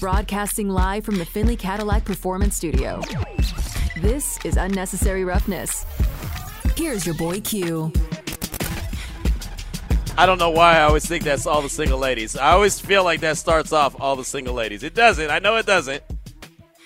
Broadcasting live from the Findlay Cadillac Performance Studio. This is Unnecessary Roughness. Here's your boy Q. I don't know why I always think that's all the single ladies. I always feel like that starts off all the single ladies. It doesn't. I know it doesn't.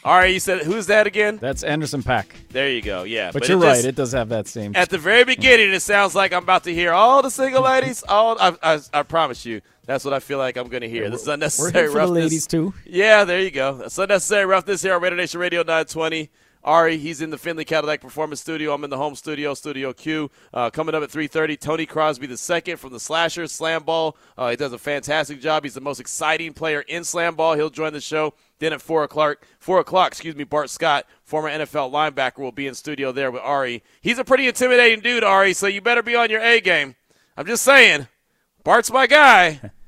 All right, you said who's that again? That's Anderson .Paak. There you go. Yeah, But, it you're just- right. It does have that same. At the very beginning, it sounds like I'm about to hear all the single ladies. All I, I, I promise you, that's what I feel like I'm going to hear. This is unnecessary We're here for the roughness. ladies too. Yeah, there you go. That's unnecessary roughness here on Raider Nation Radio 920. Ari, he's in the Findlay Cadillac Performance Studio. I'm in the home studio, Studio Q. Uh, coming up at 3:30, Tony Crosby the second from the Slasher Slam Ball. Uh, he does a fantastic job. He's the most exciting player in Slam Ball. He'll join the show. Then at four o'clock, four o'clock, excuse me, Bart Scott, former NFL linebacker, will be in studio there with Ari. He's a pretty intimidating dude, Ari. So you better be on your A game. I'm just saying, Bart's my guy.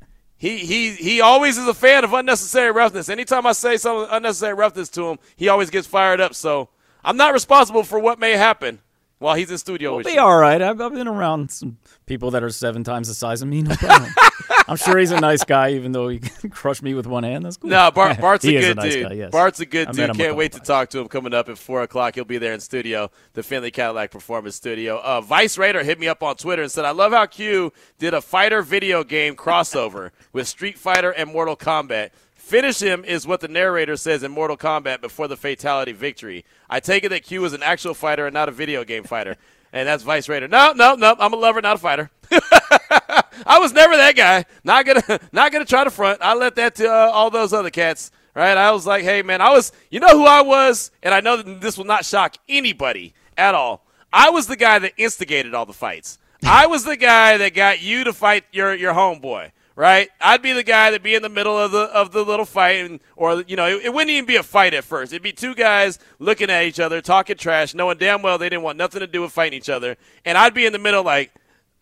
He he he always is a fan of unnecessary roughness. Anytime I say some unnecessary roughness to him, he always gets fired up. So I'm not responsible for what may happen while he's in studio with Be you. all right. I've, I've been around some people that are seven times the size of me. No problem. I'm sure he's a nice guy, even though he can crush me with one hand. That's cool. No, Bart, Bart's a good nice dude. guy, yes. Bart's a good I dude. Can't wait to times. talk to him coming up at four o'clock. He'll be there in studio, the Findlay Cadillac Performance Studio. Uh, Vice Raider hit me up on Twitter and said, "I love how Q did a fighter video game crossover with Street Fighter and Mortal Kombat." Finish him is what the narrator says in Mortal Kombat before the fatality victory. I take it that Q is an actual fighter and not a video game fighter. And that's Vice Raider. No, no, no. I'm a lover, not a fighter. I was never that guy. Not gonna, not gonna try to front. I let that to uh, all those other cats. Right? I was like, hey man, I was. You know who I was, and I know that this will not shock anybody at all. I was the guy that instigated all the fights. I was the guy that got you to fight your your homeboy. Right? I'd be the guy that'd be in the middle of the of the little fight, and, or you know, it, it wouldn't even be a fight at first. It'd be two guys looking at each other, talking trash, knowing damn well they didn't want nothing to do with fighting each other, and I'd be in the middle like.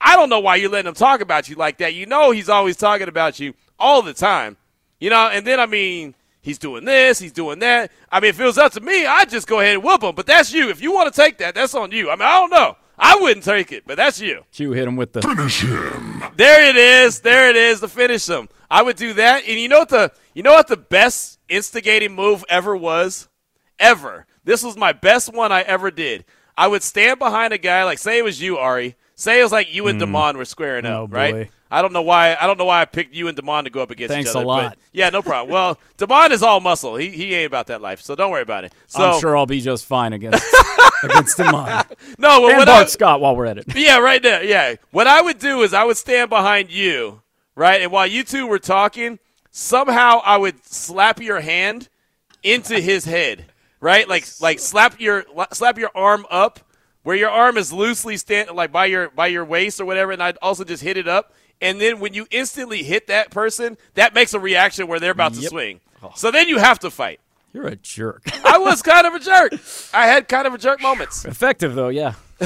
I don't know why you're letting him talk about you like that. You know he's always talking about you all the time. You know, and then I mean, he's doing this, he's doing that. I mean, if it was up to me, I'd just go ahead and whoop him. But that's you. If you want to take that, that's on you. I mean, I don't know. I wouldn't take it, but that's you. Q hit him with the. finish him. There it is. There it is to finish him. I would do that. And you know what the you know what the best instigating move ever was? Ever. This was my best one I ever did. I would stand behind a guy like say it was you, Ari. Say it was like you and hmm. Damon were squaring Oh, up, right? I don't know why I don't know why I picked you and Demond to go up against Thanks each a other. lot. But yeah, no problem. well, Demond is all muscle. He he ain't about that life, so don't worry about it. So I'm sure I'll be just fine against against him. on. no, well, And Bart I, Scott while we're at it. Yeah, right there. Yeah. What I would do is I would stand behind you, right? And while you two were talking, somehow I would slap your hand into his head, right? Like like slap your slap your arm up where your arm is loosely stand like by your by your waist or whatever, and I'd also just hit it up. And then when you instantly hit that person, that makes a reaction where they're about to Yep. swing. So then you have to fight. You're a jerk. I was kind of a jerk. I had kind of a jerk moments. Effective though, yeah.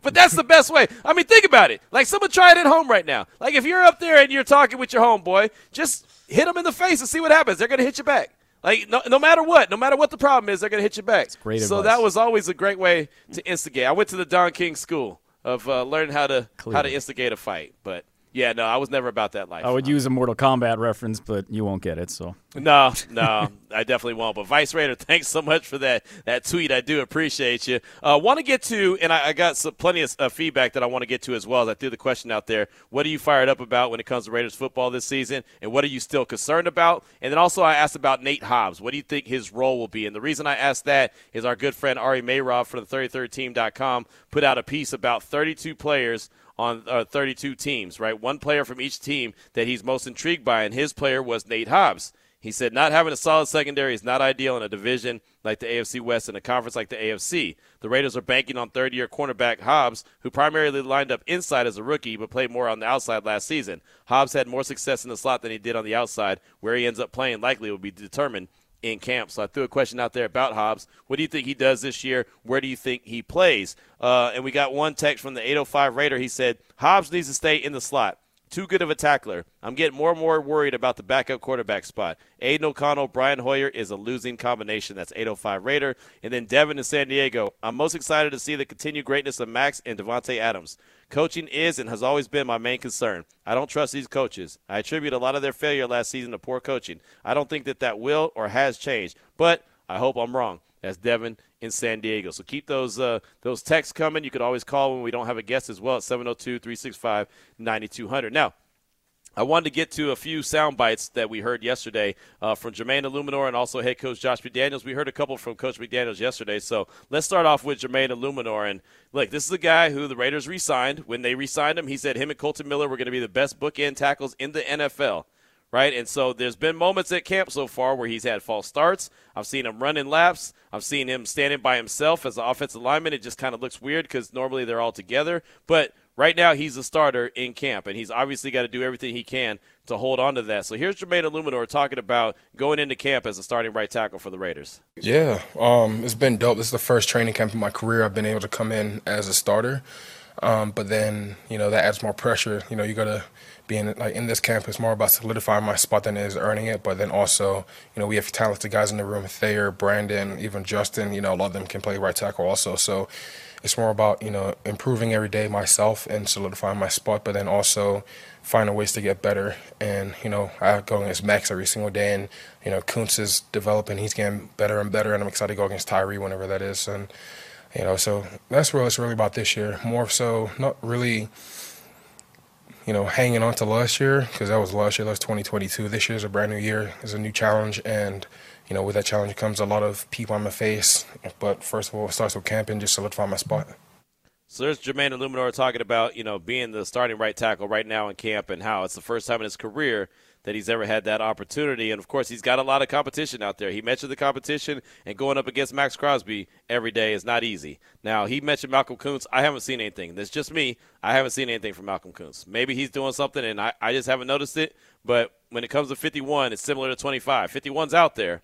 But that's the best way. I mean, think about it. Like someone try it at home right now. Like if you're up there and you're talking with your homeboy, just hit them in the face and see what happens. They're gonna hit you back. Like no, no matter what, no matter what the problem is, they're gonna hit you back. great so advice. that was always a great way to instigate. I went to the Don King School of uh, learning how to how to instigate a fight. But yeah, no, I was never about that life. I would use a Mortal Kombat reference, but you won't get it. So No, no, I definitely won't. But Vice Raider, thanks so much for that that tweet. I do appreciate you. Uh, want to get to, and I, I got some, plenty of uh, feedback that I want to get to as well. As I threw the question out there: What are you fired up about when it comes to Raiders football this season, and what are you still concerned about? And then also, I asked about Nate Hobbs. What do you think his role will be? And the reason I asked that is our good friend Ari Meirov from the 33rdteam.com put out a piece about 32 players on uh, 32 teams, right? One player from each team that he's most intrigued by, and his player was Nate Hobbs. He said not having a solid secondary is not ideal in a division like the AFC West and a conference like the AFC. The Raiders are banking on third year cornerback Hobbs, who primarily lined up inside as a rookie but played more on the outside last season. Hobbs had more success in the slot than he did on the outside. Where he ends up playing likely will be determined in camp. So I threw a question out there about Hobbs. What do you think he does this year? Where do you think he plays? Uh, and we got one text from the 805 Raider. He said Hobbs needs to stay in the slot. Too good of a tackler. I'm getting more and more worried about the backup quarterback spot. Aidan O'Connell, Brian Hoyer is a losing combination. That's 805 Raider. And then Devin in San Diego. I'm most excited to see the continued greatness of Maxx and Davante Adams. Coaching is and has always been my main concern. I don't trust these coaches. I attribute a lot of their failure last season to poor coaching. I don't think that that will or has changed, but I hope I'm wrong. That's Devin in San Diego. So keep those uh, those texts coming. You could always call when we don't have a guest as well at 702 365 9200. Now, I wanted to get to a few sound bites that we heard yesterday uh, from Jermaine Eluemunor and also head coach Josh McDaniels. We heard a couple from Coach McDaniels yesterday, so let's start off with Jermaine Eluemunor. And look, this is a guy who the Raiders re-signed. When they re-signed him, he said him and Kolton Miller were going to be the best bookend tackles in the NFL right? And so there's been moments at camp so far where he's had false starts. I've seen him running laps. I've seen him standing by himself as an offensive lineman. It just kind of looks weird because normally they're all together. But right now he's a starter in camp, and he's obviously got to do everything he can to hold on to that. So here's Jermaine Eluemunor talking about going into camp as a starting right tackle for the Raiders. Yeah, um, it's been dope. This is the first training camp in my career I've been able to come in as a starter. Um, but then, you know, that adds more pressure. You know, you got to being like in this camp is more about solidifying my spot than it is earning it. But then also, you know, we have talented guys in the room: Thayer, Brandon, even Justin. You know, a lot of them can play right tackle also. So it's more about you know improving every day myself and solidifying my spot, but then also finding ways to get better. And you know, I go against Maxx every single day, and you know, Koonce is developing; he's getting better and better, and I'm excited to go against Tyree whenever that is. And you know, so that's what it's really about this year. More so, not really you know, hanging on to last year because that was last year. That was 2022. This year is a brand new year. It's a new challenge, and you know, with that challenge comes a lot of people on my face. But first of all, it starts with camping, just solidify my spot. So there's Jermaine Eluemunor talking about you know being the starting right tackle right now in camp and how it's the first time in his career that he's ever had that opportunity. And of course, he's got a lot of competition out there. He mentioned the competition, and going up against Maxx Crosby every day is not easy. Now, he mentioned Malcolm Koonce. I haven't seen anything. That's just me. I haven't seen anything from Malcolm Koonce. Maybe he's doing something, and I, I just haven't noticed it. But when it comes to 51, it's similar to 25. 51's out there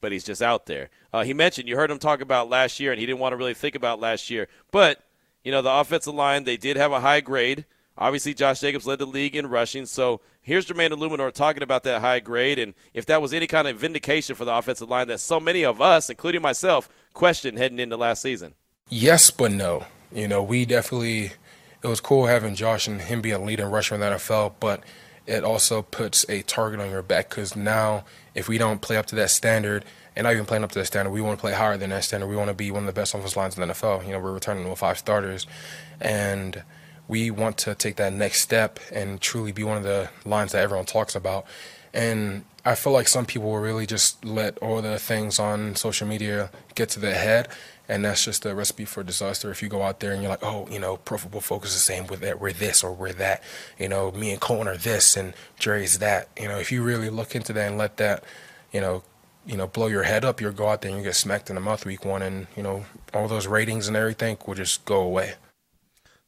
but he's just out there. Uh, he mentioned you heard him talk about last year, and he didn't want to really think about last year. But you know, the offensive line they did have a high grade. Obviously, Josh Jacobs led the league in rushing. So here's Jermaine Eluemunor talking about that high grade and if that was any kind of vindication for the offensive line that so many of us, including myself, questioned heading into last season. Yes, but no. You know, we definitely, it was cool having Josh and him be a leading rusher in the NFL, but it also puts a target on your back because now if we don't play up to that standard, and not even playing up to that standard, we want to play higher than that standard. We want to be one of the best offensive lines in the NFL. You know, we're returning with five starters, and – we want to take that next step and truly be one of the lines that everyone talks about. And I feel like some people will really just let all the things on social media get to their head, and that's just a recipe for disaster. If you go out there and you're like, oh, you know, Pro Football Focus is saying we're, that, we're this or we're that, you know, me and Kolton are this and Jerry's that. You know, if you really look into that and let that, you know, you know, blow your head up, you'll go out there and you get smacked in the mouth week one, and you know, all those ratings and everything will just go away.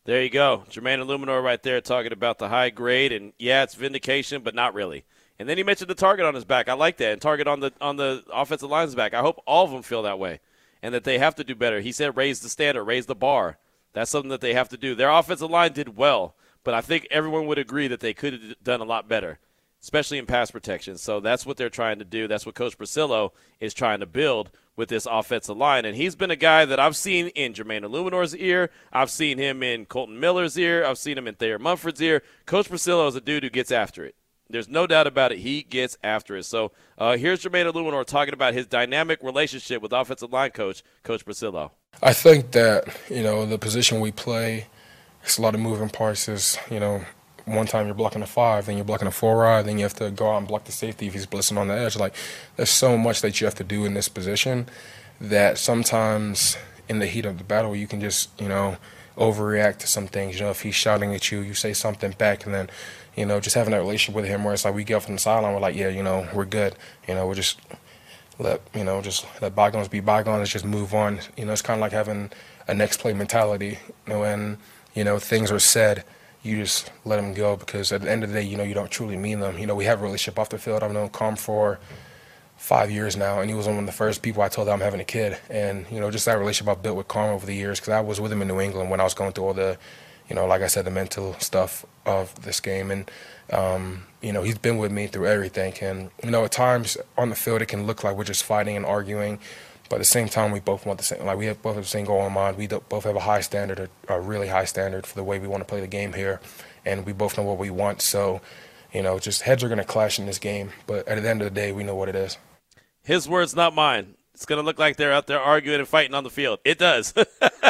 There you go. Jermaine Eluemunor right there talking about the high grade. And yeah, it's vindication, but not really. And then he mentioned the target on his back. I like that. And target on the on the offensive line's back. I hope all of them feel that way and that they have to do better. He said raise the standard, raise the bar. That's something that they have to do. Their offensive line did well, but I think everyone would agree that they could have done a lot better, especially in pass protection. So that's what they're trying to do. That's what Coach Bricillo is trying to build with this offensive line. And he's been a guy that I've seen in Jermaine Eluemunor's ear. I've seen him in Kolton Miller's ear. I've seen him in Thayer Munford's ear. Coach Bricillo is a dude who gets after it. There's no doubt about it. He gets after it. So uh, here's Jermaine Eluemunor talking about his dynamic relationship with offensive line coach, Coach Bricillo. I think that, you know, the position we play, it's a lot of moving parts. Is, you know, one time you're blocking a five, then you're blocking a four ride, then you have to go out and block the safety if he's blitzing on the edge. Like there's so much that you have to do in this position that sometimes in the heat of the battle you can just you know overreact to some things. You know, if he's shouting at you, you say something back, and then you know just having that relationship with him where it's like we get off from the sideline, we're like, yeah, you know, we're good. You know, we're just let you know just let bygones be bygones. Let's Just move on. You know, it's kind of like having a next play mentality. You know, you know things are said you just let them go because at the end of the day, you know, you don't truly mean them. You know, we have a relationship off the field. I've known Carm for five years now, and he was one of the first people I told that I'm having a kid. And, you know, just that relationship I've built with Carm over the years because I was with him in New England when I was going through all the, you know, like I said, the mental stuff of this game, and um, you know he's been with me through everything. And you know at times on the field it can look like we're just fighting and arguing, but at the same time we both want the same. Like we have both have the same goal in mind. We both have a high standard, a, a really high standard for the way we want to play the game here, and we both know what we want. So you know just heads are going to clash in this game, but at the end of the day we know what it is. His words, not mine. It's going to look like they're out there arguing and fighting on the field. It does.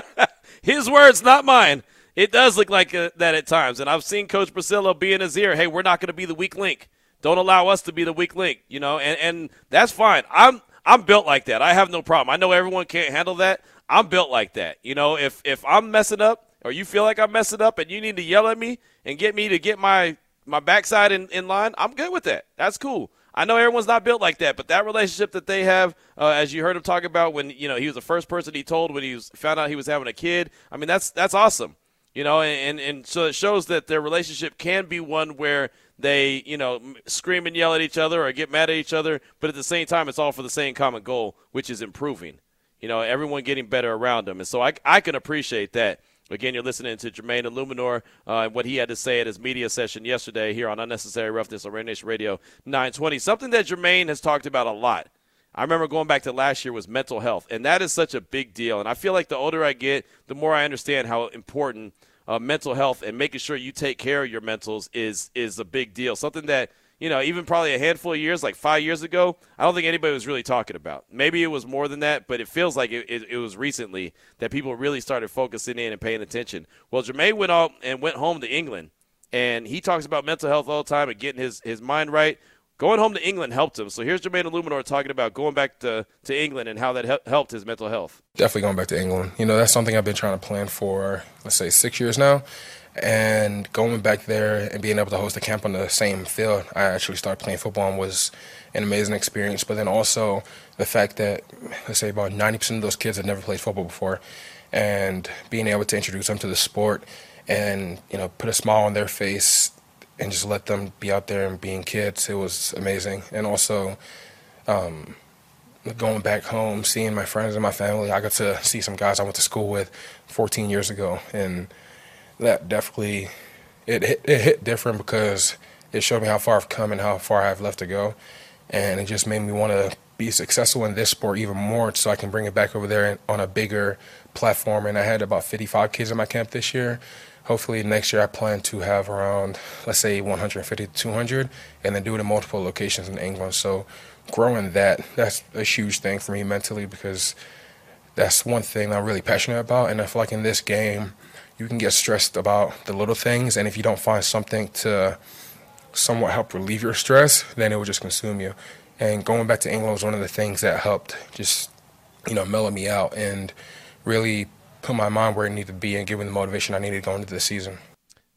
His words, not mine. It does look like uh, that at times. And I've seen Coach Bricillo be in his ear, hey, we're not going to be the weak link. Don't allow us to be the weak link, you know, and, and that's fine. I'm I'm built like that. I have no problem. I know everyone can't handle that. I'm built like that. You know, if if I'm messing up or you feel like I'm messing up and you need to yell at me and get me to get my my backside in, in line, I'm good with that. That's cool. I know everyone's not built like that, but that relationship that they have, uh, as you heard him talk about when you know he was the first person he told when he was, found out he was having a kid. I mean, that's that's awesome, you know, and and so it shows that their relationship can be one where they you know scream and yell at each other or get mad at each other, but at the same time, it's all for the same common goal, which is improving. You know, everyone getting better around them, and so I I can appreciate that. Again, you're listening to Jermaine Eluemunor uh, and what he had to say at his media session yesterday here on Unnecessary Roughness on Nation Radio 920. Something that Jermaine has talked about a lot. I remember going back to last year was mental health, and that is such a big deal. And I feel like the older I get, the more I understand how important uh, mental health and making sure you take care of your mentals is is a big deal. Something that – you know, even probably a handful of years, like five years ago, I don't think anybody was really talking about. Maybe it was more than that, but it feels like it, it, it was recently that people really started focusing in and paying attention. Well, Jermaine went out and went home to England, and he talks about mental health all the time and getting his, his mind right. Going home to England helped him. So here's Jermaine Eluemunor talking about going back to, to England and how that he- helped his mental health. Definitely going back to England. You know, that's something I've been trying to plan for, let's say, six years now and going back there and being able to host a camp on the same field I actually started playing football was an amazing experience. But then also the fact that let's say about 90% of those kids had never played football before, and being able to introduce them to the sport and you know put a smile on their face and just let them be out there and being kids, it was amazing. And also. Um, going back home, seeing my friends and my family, I got to see some guys I went to school with 14 years ago, and that definitely it hit, it hit different because it showed me how far I've come and how far I've left to go, and it just made me want to be successful in this sport even more, so I can bring it back over there on a bigger platform. And I had about 55 kids in my camp this year. Hopefully next year I plan to have around let's say 150 to 200, and then do it in multiple locations in England. So growing that that's a huge thing for me mentally because that's one thing I'm really passionate about, and I feel like in this game you can get stressed about the little things, and if you don't find something to somewhat help relieve your stress, then it will just consume you. And going back to England was one of the things that helped just, you know, mellow me out and really put my mind where it needed to be and give me the motivation I needed going into the season.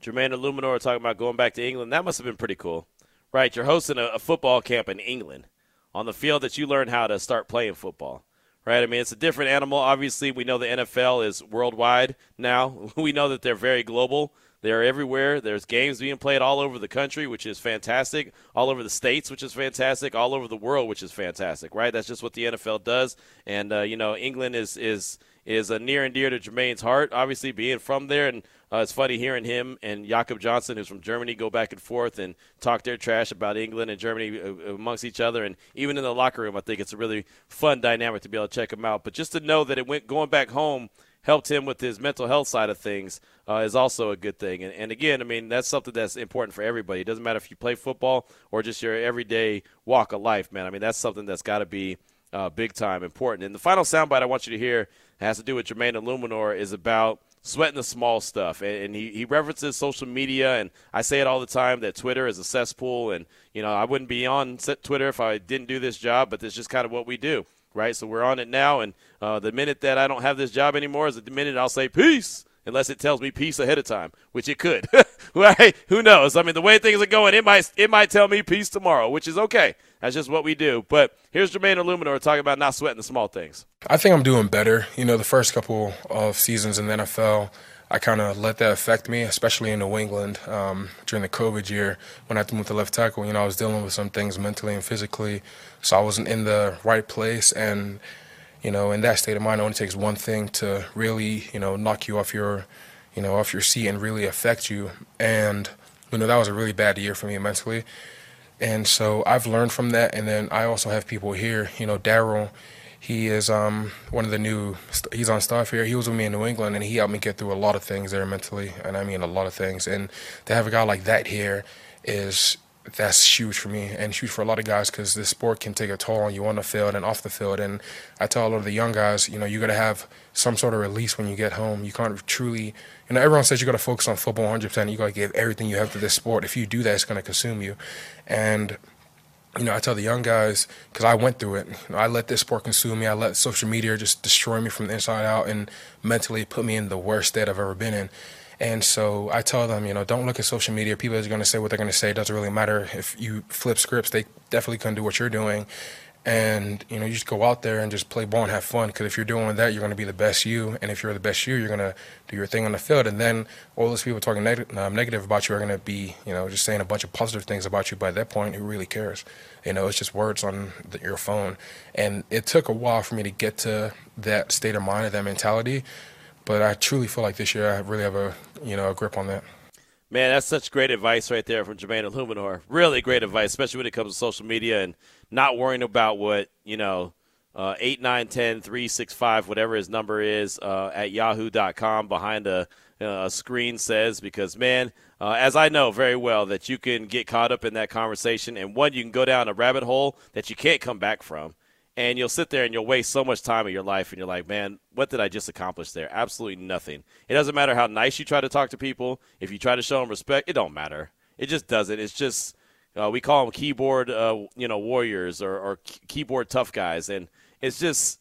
Jermaine Eluemunor talking about going back to England. That must have been pretty cool. Right, you're hosting a, a football camp in England on the field that you learn how to start playing football right? I mean, it's a different animal. Obviously, we know the NFL is worldwide now. We know that they're very global. They're everywhere. There's games being played all over the country, which is fantastic. All over the states, which is fantastic. All over the world, which is fantastic, right? That's just what the NFL does. And uh, you know, England is is is uh, near and dear to Jermaine's heart. Obviously, being from there, and uh, it's funny hearing him and Jakob Johnson, who's from Germany, go back and forth and talk their trash about England and Germany uh, amongst each other, and even in the locker room. I think it's a really fun dynamic to be able to check them out. But just to know that it went going back home helped him with his mental health side of things uh, is also a good thing. And, and, again, I mean, that's something that's important for everybody. It doesn't matter if you play football or just your everyday walk of life, man. I mean, that's something that's got to be uh, big time important. And the final soundbite I want you to hear has to do with Jermaine Eluemunor is about sweating the small stuff. And, and, he, he references social media, and I say it all the time that Twitter is a cesspool. And, you know, I wouldn't be on Twitter if I didn't do this job, but it's just kind of what we do, right? So we're on it now. And uh, the minute that I don't have this job anymore is the minute I'll say peace unless it tells me peace ahead of time, which it could. right? Who knows? I mean, the way things are going, it might it might tell me peace tomorrow, which is okay. That's just what we do. But here's Jermaine Eluemunor talking about not sweating the small things. I think I'm doing better. You know, the first couple of seasons in the NFL, I kind of let that affect me, especially in New England um, during the COVID year when I had to move to left tackle. You know, I was dealing with some things mentally and physically, so I wasn't in the right place. And you know, in that state of mind, it only takes one thing to really, you know, knock you off your, you know, off your seat and really affect you. And You know, that was a really bad year for me mentally. And so I've learned from that. And then I also have people here, you know, Daryl, he is um, one of the new, he's on staff here. He was with me in New England and he helped me get through a lot of things there mentally. And I mean, a lot of things. And to have a guy like that here is that's huge for me and huge for a lot of guys because this sport can take a toll on you on the field and off the field. And I tell a lot of the young guys, you know, you got to have some sort of release when you get home. You can't truly, you know, everyone says you got to focus on football 100%. You got to give everything you have to this sport. If you do that, it's going to consume you. And you know, I tell the young guys because I went through it. You know, I let this sport consume me. I let social media just destroy me from the inside out and mentally put me in the worst state I've ever been in. And so I tell them, you know, don't look at social media. People are going to say what they're going to say. It doesn't really matter. If you flip scripts, they definitely couldn't do what you're doing. And, you know, you just go out there and just play ball and have fun. Because if you're doing that, you're going to be the best you. And if you're the best you, you're going to do your thing on the field. And then all those people talking neg- um, negative about you are going to be, you know, just saying a bunch of positive things about you. By that point, who really cares? You know, it's just words on the, your phone. And it took a while for me to get to that state of mind, and that mentality. But I truly feel like this year I really have a you know a grip on that. Man, that's such great advice right there from Jermaine Eluemunor. Really great advice, especially when it comes to social media and not worrying about what, you know, uh, 8, 9, 10, 3, 6, 5, whatever his number is uh, at yahoo.com behind a, a, screen says. Because, man, uh, as I know very well, that you can get caught up in that conversation. And one, you can go down a rabbit hole that you can't come back from and you'll sit there and you'll waste so much time of your life and you're like man what did i just accomplish there? Absolutely nothing. It doesn't matter how nice you try to talk to people. If you try to show them respect it don't matter. It just doesn't. It's just uh, we call them keyboard uh, you know warriors or, or keyboard tough guys. And it's just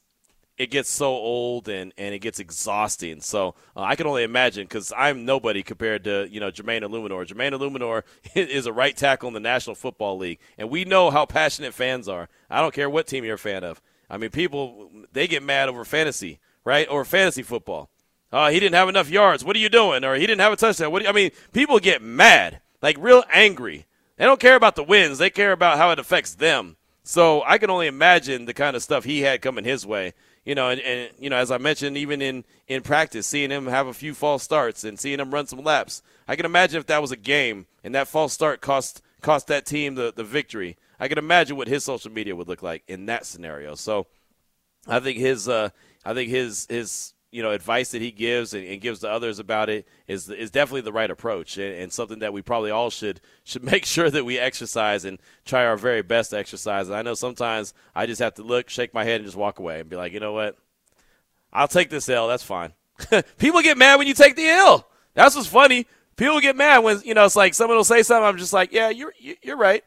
it gets so old and, and it gets exhausting. So uh, I can only imagine because I'm nobody compared to you know Jermaine Eluemunor. Jermaine Eluemunor is a right tackle in the National Football League, and we know how passionate fans are. I don't care what team you're a fan of. I mean, people they get mad over fantasy, right? Or fantasy football. Uh, he didn't have enough yards. What are you doing? Or he didn't have a touchdown. What? You, I mean, people get mad, like real angry. They don't care about the wins. They care about how it affects them. So I can only imagine the kind of stuff he had coming his way you know, and, and, you know, as I mentioned, even in in practice, seeing him have a few false starts and seeing him run some laps, I can imagine if that was a game and that false start cost cost that team the the victory. I can imagine what his social media would look like in that scenario. So, I think his uh, I think his his you know advice that he gives and, and, gives to others about it is is definitely the right approach and, and, something that we probably all should should make sure that we exercise and try our very best to exercise. And I know sometimes I just have to look, shake my head, and just walk away and be like, you know what, I'll take this L. That's fine. People get mad when you take the L. That's what's funny. People get mad when you know it's like someone will say something. I'm just like, yeah, you're you're right.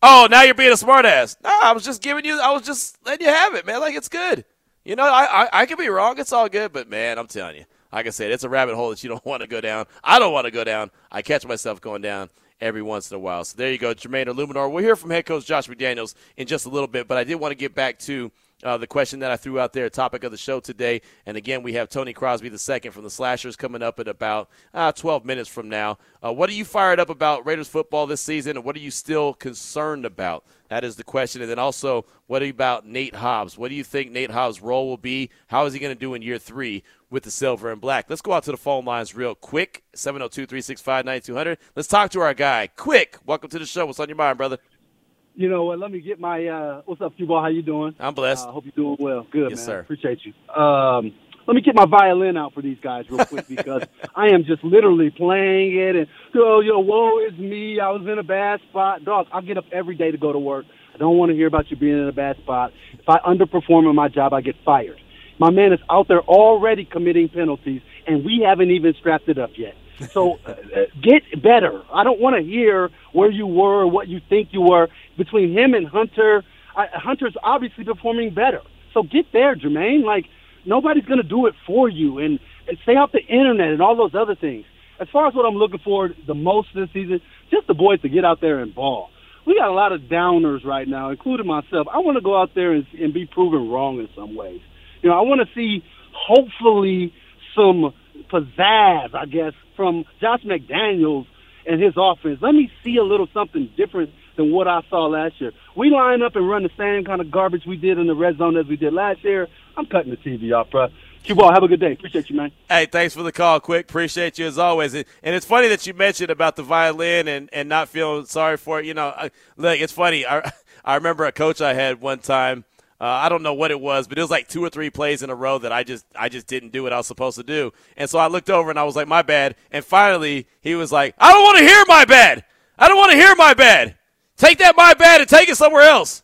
Oh, now you're being a smartass. No, I was just giving you. I was just letting you have it, man. Like it's good. You know, I, I, I could be wrong. It's all good, but man, I'm telling you, like I said, it's a rabbit hole that you don't want to go down. I don't want to go down. I catch myself going down every once in a while. So there you go, Jermaine Eluemunor. We'll hear from head coach Josh McDaniels in just a little bit, but I did want to get back to uh, the question that I threw out there, topic of the show today. And again, we have Tony Crosby the second from the Slashers coming up in about uh, 12 minutes from now. Uh, what are you fired up about Raiders football this season, and what are you still concerned about? That is the question. And then also, what about Nate Hobbs? What do you think Nate Hobbs' role will be? How is he going to do in year three with the silver and black? Let's go out to the phone lines real quick 702 365 9200. Let's talk to our guy. Quick, welcome to the show. What's on your mind, brother? You know what? Let me get my. Uh, what's up, Q-Ball? How you doing? I'm blessed. I uh, hope you're doing well. Good, yes, man. sir. Appreciate you. Um, let me get my violin out for these guys real quick because I am just literally playing it and oh, yo, woe is me. I was in a bad spot. Dog, I get up every day to go to work. I don't want to hear about you being in a bad spot. If I underperform in my job, I get fired. My man is out there already committing penalties, and we haven't even strapped it up yet. So uh, get better. I don't want to hear where you were, what you think you were. Between him and Hunter, I, Hunter's obviously performing better. So get there, Jermaine. Like nobody's going to do it for you, and, and stay off the internet and all those other things. As far as what I'm looking for the most this season, just the boys to get out there and ball we got a lot of downers right now, including myself. I want to go out there and, and be proven wrong in some ways. You know, I want to see hopefully some pizzazz, I guess, from Josh McDaniels and his offense. Let me see a little something different than what I saw last year. We line up and run the same kind of garbage we did in the red zone as we did last year. I'm cutting the TV off, bro. You ball. Have a good day. Appreciate you, man. Hey, thanks for the call, Quick. Appreciate you as always. And, it's funny that you mentioned about the violin and, and not feeling sorry for it. You know, look, it's funny. I, I remember a coach I had one time. Uh, I don't know what it was, but it was like two or three plays in a row that I just I just didn't do what I was supposed to do. And so I looked over and I was like, my bad. And finally, he was like, I don't want to hear my bad. I don't want to hear my bad. Take that my bad and take it somewhere else.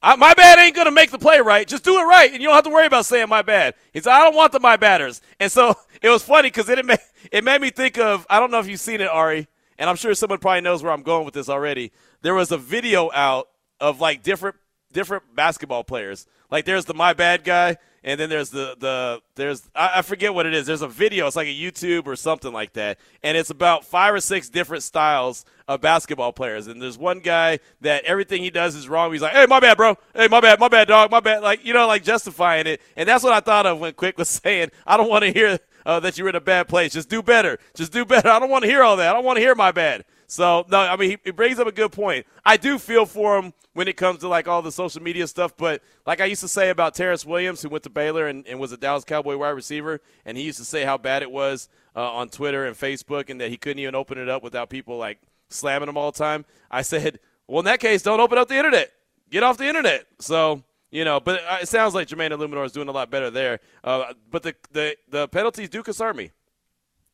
I, my bad ain't gonna make the play right. Just do it right, and you don't have to worry about saying my bad. He said, "I don't want the my batters," and so it was funny because it made it made me think of I don't know if you've seen it, Ari, and I'm sure someone probably knows where I'm going with this already. There was a video out of like different different basketball players. Like there's the my bad guy, and then there's the the there's I, I forget what it is. There's a video. It's like a YouTube or something like that, and it's about five or six different styles of basketball players. And there's one guy that everything he does is wrong. He's like, "Hey, my bad, bro. Hey, my bad, my bad, dog. My bad." Like you know, like justifying it. And that's what I thought of when Quick was saying, "I don't want to hear." Uh, that you're in a bad place. Just do better. Just do better. I don't want to hear all that. I don't want to hear my bad. So no, I mean he, he, brings up a good point. I do feel for him when it comes to like all the social media stuff, but like I used to say about Terrance Williams, who went to Baylor and, and was a Dallas Cowboy wide receiver, and he used to say how bad it was uh, on Twitter and Facebook, and that he couldn't even open it up without people like slamming him all the time. I said, well, in that case, don't open up the internet. Get off the internet. So you know, but it sounds like Jermaine Eluemunor is doing a lot better there. Uh, but the, the the penalties do concern me,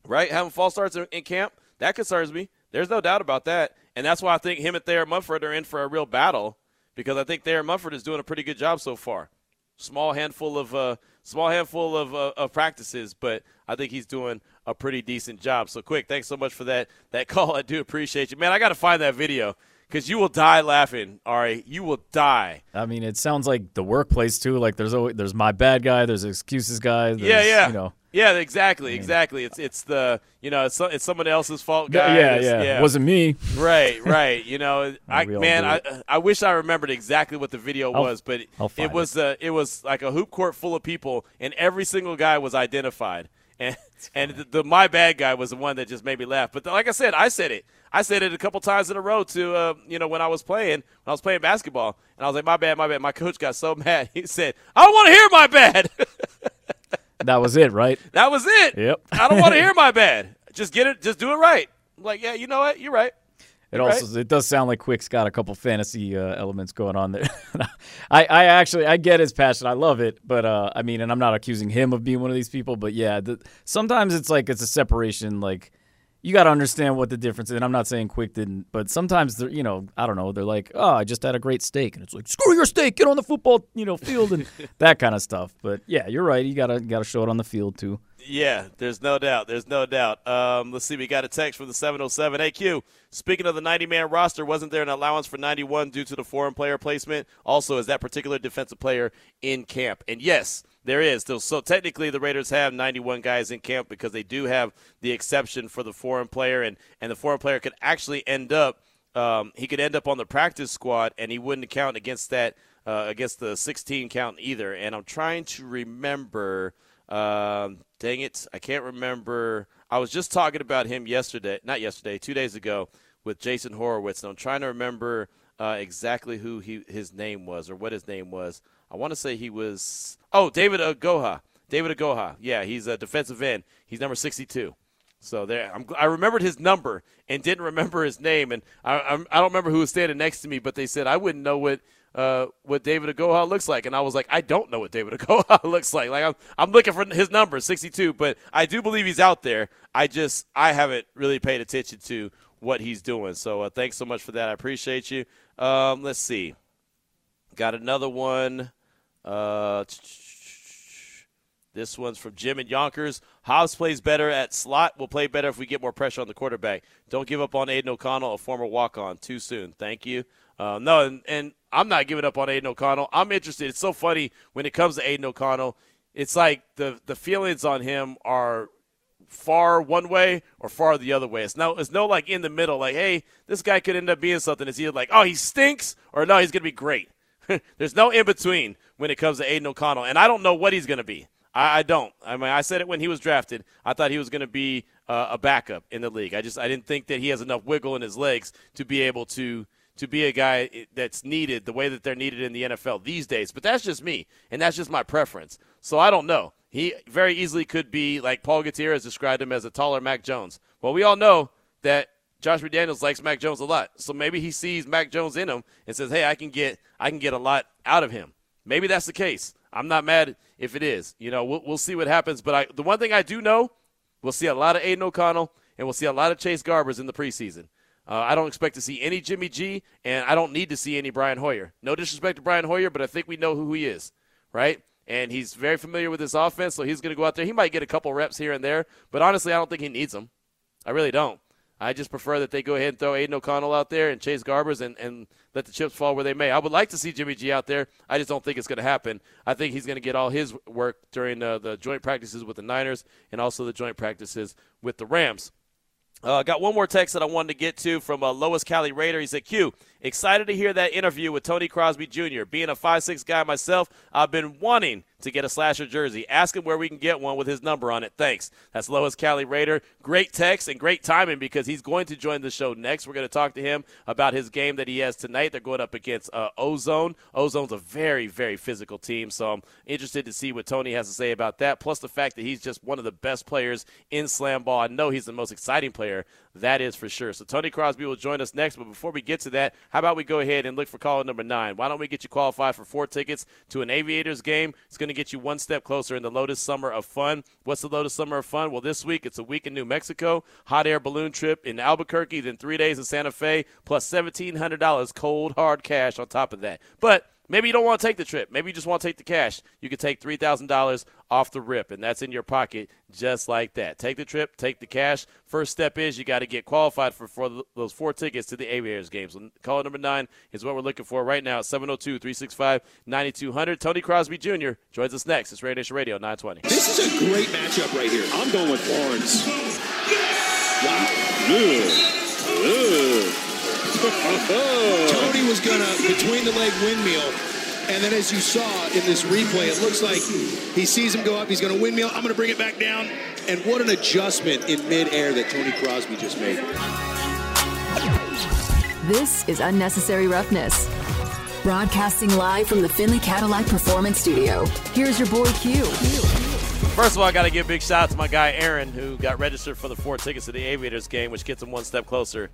right? Having false starts in, in camp that concerns me. There's no doubt about that. And that's why I think him and Thayer Munford are in for a real battle because I think Thayer Munford is doing a pretty good job so far. Small handful of uh, small handful of, uh, of practices, but I think he's doing a pretty decent job. So quick, thanks so much for that that call. I do appreciate you, man. I got to find that video because you will die laughing. Ari, you will die. I mean, it sounds like the workplace too. Like there's always, there's my bad guy, there's excuses guy. There's, yeah, yeah. You know, yeah, exactly, exactly. It's it's the you know it's, it's someone else's fault, guy. Yeah, yeah, yeah. It wasn't me. Right, right. You know, I man, I I wish I remembered exactly what the video I'll, was, but it was it. Uh, it was like a hoop court full of people, and every single guy was identified. And and the, the, my bad guy was the one that just made me laugh. But the, like I said, I said it. I said it a couple times in a row to uh, you know when I was playing when I was playing basketball, and I was like, my bad, my bad. My coach got so mad. He said, I don't want to hear my bad. that was it, right? That was it. Yep. I don't want to hear my bad. Just get it. Just do it right. I'm like, yeah, you know what? You're right. It also right? it does sound like Quick's got a couple fantasy uh, elements going on there. I, I actually I get his passion. I love it, but uh, I mean, and I'm not accusing him of being one of these people, but yeah, the, sometimes it's like it's a separation. Like you got to understand what the difference is. And I'm not saying Quick didn't, but sometimes they're, you know, I don't know, they're like, oh, I just had a great steak, and it's like, screw your steak, get on the football, you know, field and that kind of stuff. But yeah, you're right. You gotta gotta show it on the field too. Yeah, there's no doubt. There's no doubt. Um, let's see. We got a text from the 707 AQ. Speaking of the 90 man roster, wasn't there an allowance for 91 due to the foreign player placement? Also, is that particular defensive player in camp? And yes, there is. So, so technically, the Raiders have 91 guys in camp because they do have the exception for the foreign player, and, and the foreign player could actually end up. Um, he could end up on the practice squad, and he wouldn't count against that uh, against the 16 count either. And I'm trying to remember. Um, dang it, I can't remember. I was just talking about him yesterday, not yesterday, two days ago, with Jason Horowitz, and I'm trying to remember uh, exactly who he his name was or what his name was. I want to say he was oh David Agoha. David Agoha. Yeah, he's a defensive end. He's number 62. So there, I'm, i remembered his number and didn't remember his name, and I, I'm, I do not remember who was standing next to me, but they said I wouldn't know what uh, what David Agoha looks like, and I was like, I don't know what David Agoha looks like. Like I'm I'm looking for his number, 62, but I do believe he's out there. I just I haven't really paid attention to what he's doing. So uh, thanks so much for that. I appreciate you. Um, let's see. Got another one. Uh, this one's from Jim and Yonkers. Hobbs plays better at slot. We'll play better if we get more pressure on the quarterback. Don't give up on Aidan O'Connell, a former walk on. Too soon. Thank you. Uh, no, and, and, I'm not giving up on Aidan O'Connell. I'm interested. It's so funny when it comes to Aidan O'Connell. It's like the the feelings on him are far one way or far the other way. It's no, it's no like in the middle. Like, hey, this guy could end up being something. It's either like, oh, he stinks, or no, he's gonna be great. There's no in between when it comes to Aidan O'Connell, and I don't know what he's gonna be. I, I don't. I mean, I said it when he was drafted. I thought he was gonna be uh, a backup in the league. I just I didn't think that he has enough wiggle in his legs to be able to to be a guy that's needed the way that they're needed in the NFL these days. But that's just me, and that's just my preference. So I don't know He very easily could be like Paul Gutierrez described him as a taller Mac Jones. Well, we all know that Josh McDaniels likes Mac Jones a lot, so maybe he sees Mac Jones in him and says, "Hey, I can get I can get a lot out of him." Maybe that's the case. I'm not mad if it is. You know, we'll, we'll see what happens. But I, the one thing I do know, we'll see a lot of Aidan O'Connell and we'll see a lot of Chase Garbers in the preseason. Uh, I don't expect to see any Jimmy G, and I don't need to see any Brian Hoyer. No disrespect to Brian Hoyer, but I think we know who he is, right? And he's very familiar with this offense, so he's going to go out there. He might get a couple reps here and there, but honestly, I don't think he needs them. I really don't. I just prefer that they go ahead and throw Aidan O'Connell out there and Chase Garbers and, and let the chips fall where they may. I would like to see Jimmy G out there. I just don't think it's going to happen. I think he's going to get all his work during uh, the joint practices with the Niners and also the joint practices with the Rams. Uh, got one more text that I wanted to get to from uh, Lois Cali Raider. He said, Q, excited to hear that interview with Tony Crosby Jr. Being a five-six guy myself, I've been wanting to get a slasher jersey. Ask him where we can get one with his number on it. Thanks. That's Lois Cali Raider. Great text and great timing because he's going to join the show next. We're going to talk to him about his game that he has tonight. They're going up against uh, Ozone. Ozone's a very, very physical team, so I'm interested to see what Tony has to say about that. Plus the fact that he's just one of the best players in slam ball. I know he's the most exciting player. That is for sure. So Tony Crosby will join us next. But before we get to that, how about we go ahead and look for caller number nine? Why don't we get you qualified for four tickets to an Aviators game? It's going to get you one step closer in the Lotus Summer of Fun. What's the Lotus Summer of Fun? Well, this week it's a week in New Mexico, hot air balloon trip in Albuquerque, then three days in Santa Fe, plus $1,700 cold hard cash on top of that. But Maybe you don't want to take the trip. Maybe you just want to take the cash. You can take $3,000 off the rip, and that's in your pocket just like that. Take the trip, take the cash. First step is you got to get qualified for, for those four tickets to the Aviators games. Call number nine is what we're looking for right now 702 365 9200. Tony Crosby Jr. joins us next. It's Radio Nation Radio 920. This is a great matchup right here. I'm going with Barnes. Wow. Tony was going to between the leg windmill. And then as you saw in this replay, it looks like he sees him go up. He's going to windmill. I'm going to bring it back down. And what an adjustment in midair that Tony Crosby just made. This is Unnecessary Roughness. Broadcasting live from the Findlay Cadillac Performance Studio. Here's your boy Q. First of all, I got to give a big shout out to my guy Aaron, who got registered for the four tickets to the Aviators game, which gets him one step closer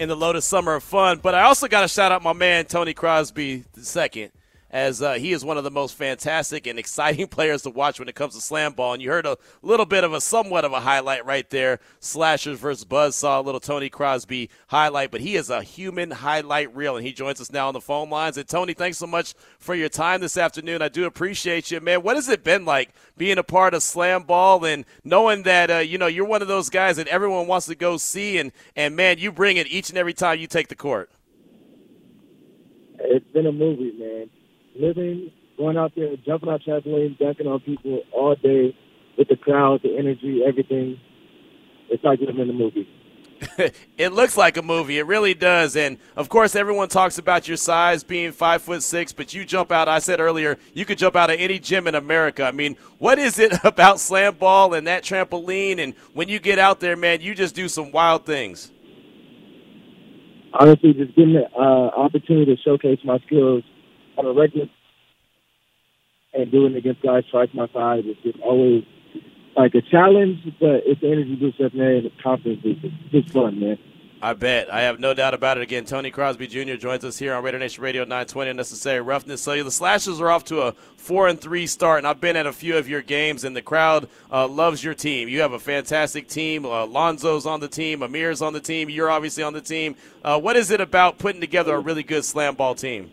in the Lotus Summer of Fun. But I also got to shout out my man Tony Crosby II, as uh, he is one of the most fantastic and exciting players to watch when it comes to slam ball. And you heard a little bit of a somewhat of a highlight right there. Slashers versus Buzz saw a little Tony Crosby highlight, but he is a human highlight reel, and he joins us now on the phone lines. And Tony, thanks so much for your time this afternoon. I do appreciate you, man. What has it been like being a part of slam ball and knowing that uh, you know you're one of those guys that everyone wants to go see, and and man, you bring it each and every time you take the court. It's been a movie, man. Living, going out there, jumping on trampolines, dunking on people all day with the crowd, the energy, everything. It's like living in a movie. it looks like a movie. It really does. And of course, everyone talks about your size being five foot six, but you jump out. I said earlier, you could jump out of any gym in America. I mean, what is it about slam ball and that trampoline? And when you get out there, man, you just do some wild things. Honestly, just getting the uh, opportunity to showcase my skills on a regular and doing it against guys twice my size is just always like a challenge, but it's energy boost up there and a confidence boost. It's just fun, man. I bet. I have no doubt about it. Again, Tony Crosby Jr. joins us here on Raider Nation Radio 920 Unnecessary Roughness. So the Slashers are off to a four and three start, and I've been at a few of your games, and the crowd uh, loves your team. You have a fantastic team. Uh, Lonzo's on the team. Amir's on the team. You're obviously on the team. Uh, what is it about putting together a really good slam ball team?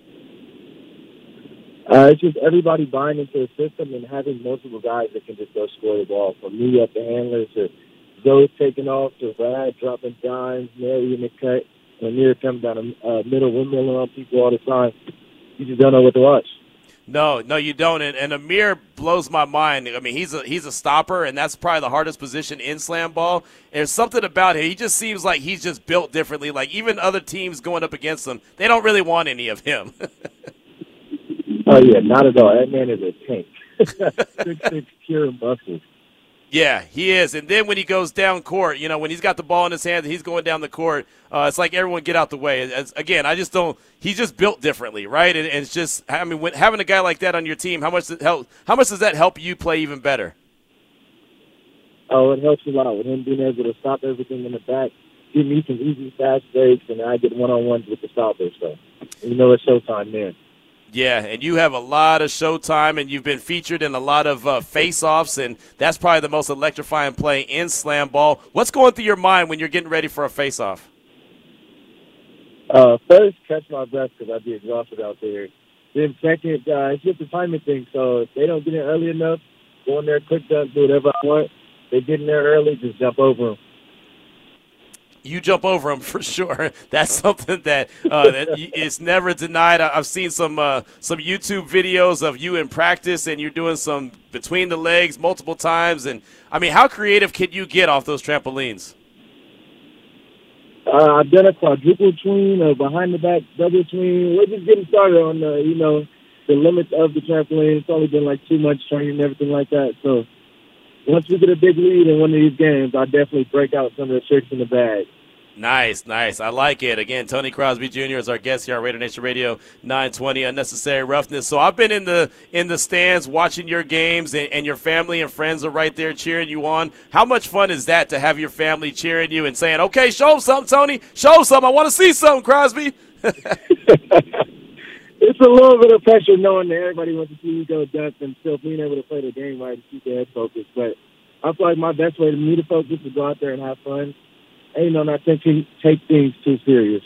Uh, it's just everybody buying into the system and having multiple guys that can just go score the ball. From me up the handlers to Zoe taking off to Rad dropping dimes, Mary in the cut, and Amir coming down a uh, middle windmill on people all the time. You just don't know what to watch. No, no, you don't. And, and Amir blows my mind. I mean, he's a he's a stopper, and that's probably the hardest position in slam ball. There's something about him. He just seems like he's just built differently. Like even other teams going up against him, they don't really want any of him. Oh yeah, not at all. That man is a tank. six six pure muscle. Yeah, he is. And then when he goes down court, you know, when he's got the ball in his hands and he's going down the court, uh, it's like everyone get out the way. It's, again, I just don't. He's just built differently, right? And, and it's just, I mean, when, having a guy like that on your team, how much does help? How much does that help you play even better? Oh, it helps a lot with him being able to stop everything in the back, give me some easy fast breaks, and I get one on ones with the stoppers. So, you know, it's showtime then. Yeah, and you have a lot of showtime, and you've been featured in a lot of uh, face-offs, and that's probably the most electrifying play in slam ball. What's going through your mind when you're getting ready for a face-off? Uh, first, catch my breath because I'd be exhausted out there. Then second, uh, it's just a timing thing. So if they don't get in early enough, go in there, quick dunk, do whatever I want. They get in there early, just jump over them you jump over them for sure. That's something that, uh, that is never denied. I've seen some uh, some YouTube videos of you in practice, and you're doing some between the legs multiple times. And I mean, how creative can you get off those trampolines? Uh, I've done a quadruple tween, a behind the back double tween. We're just getting started on the you know the limits of the trampoline. It's only been like two months training and everything like that. So once we get a big lead in one of these games, I definitely break out some of the tricks in the bag. Nice, nice. I like it. Again, Tony Crosby Jr. is our guest here on Raider Nation Radio 920 Unnecessary Roughness. So I've been in the in the stands watching your games, and, and, your family and friends are right there cheering you on. How much fun is that to have your family cheering you and saying, "Okay, show them something, Tony. Show them something. I want to see something, Crosby." it's a little bit of pressure knowing that everybody wants to see you go dunk and still being able to play the game right and keep their head focused. But I feel like my best way to me to focus is to go out there and have fun ain't no not taking take things too serious.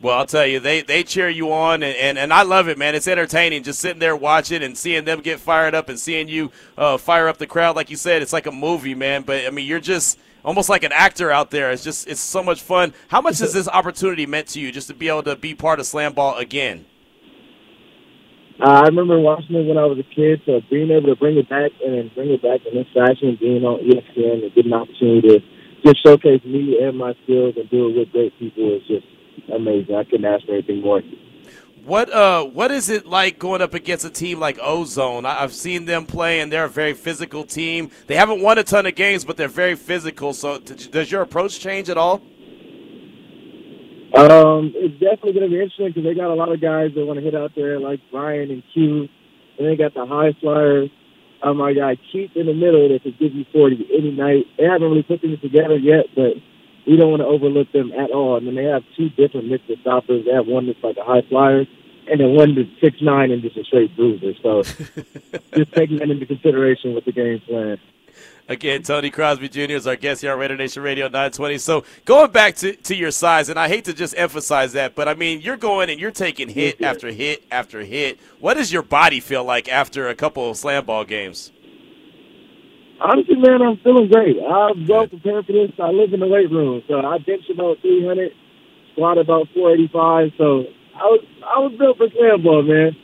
Well, I'll tell you, they, they cheer you on, and, and, and I love it, man. It's entertaining just sitting there watching and seeing them get fired up and seeing you uh, fire up the crowd. Like you said, it's like a movie, man. But, I mean, you're just almost like an actor out there. It's just it's so much fun. How much has this opportunity meant to you just to be able to be part of Slam Ball again? Uh, I remember watching it when I was a kid, so being able to bring it back and bring it back in this fashion, being on ESPN, and getting an opportunity to just showcase me and my skills and do it with great people is just amazing. I couldn't ask for anything more. What uh what is it like going up against a team like Ozone? I've seen them play, and they're a very physical team. They haven't won a ton of games, but they're very physical. So, does your approach change at all? Um, it's definitely going to be interesting because they got a lot of guys that want to hit out there, like Brian and Q, and they got the high flyers um, my guy Keith in the middle that could give you 40 any night. They haven't really put things together yet, but we don't want to overlook them at all. I mean, they have two different mixed stoppers. They have one that's like a high flyer, and then one that's six nine and just a straight bruiser. So just taking that into consideration with the game plan. Again, Tony Crosby Jr. is our guest here on Raider Nation Radio 920. So going back to, to your size, and I hate to just emphasize that, but I mean, you're going and you're taking hit mm-hmm. after hit after hit. What does your body feel like after a couple of slam ball games? Honestly, man, I'm feeling great. I'm well prepared for this. I live in the weight room, so I bench about 300, squat about 485. So I was I was built for slam ball, man.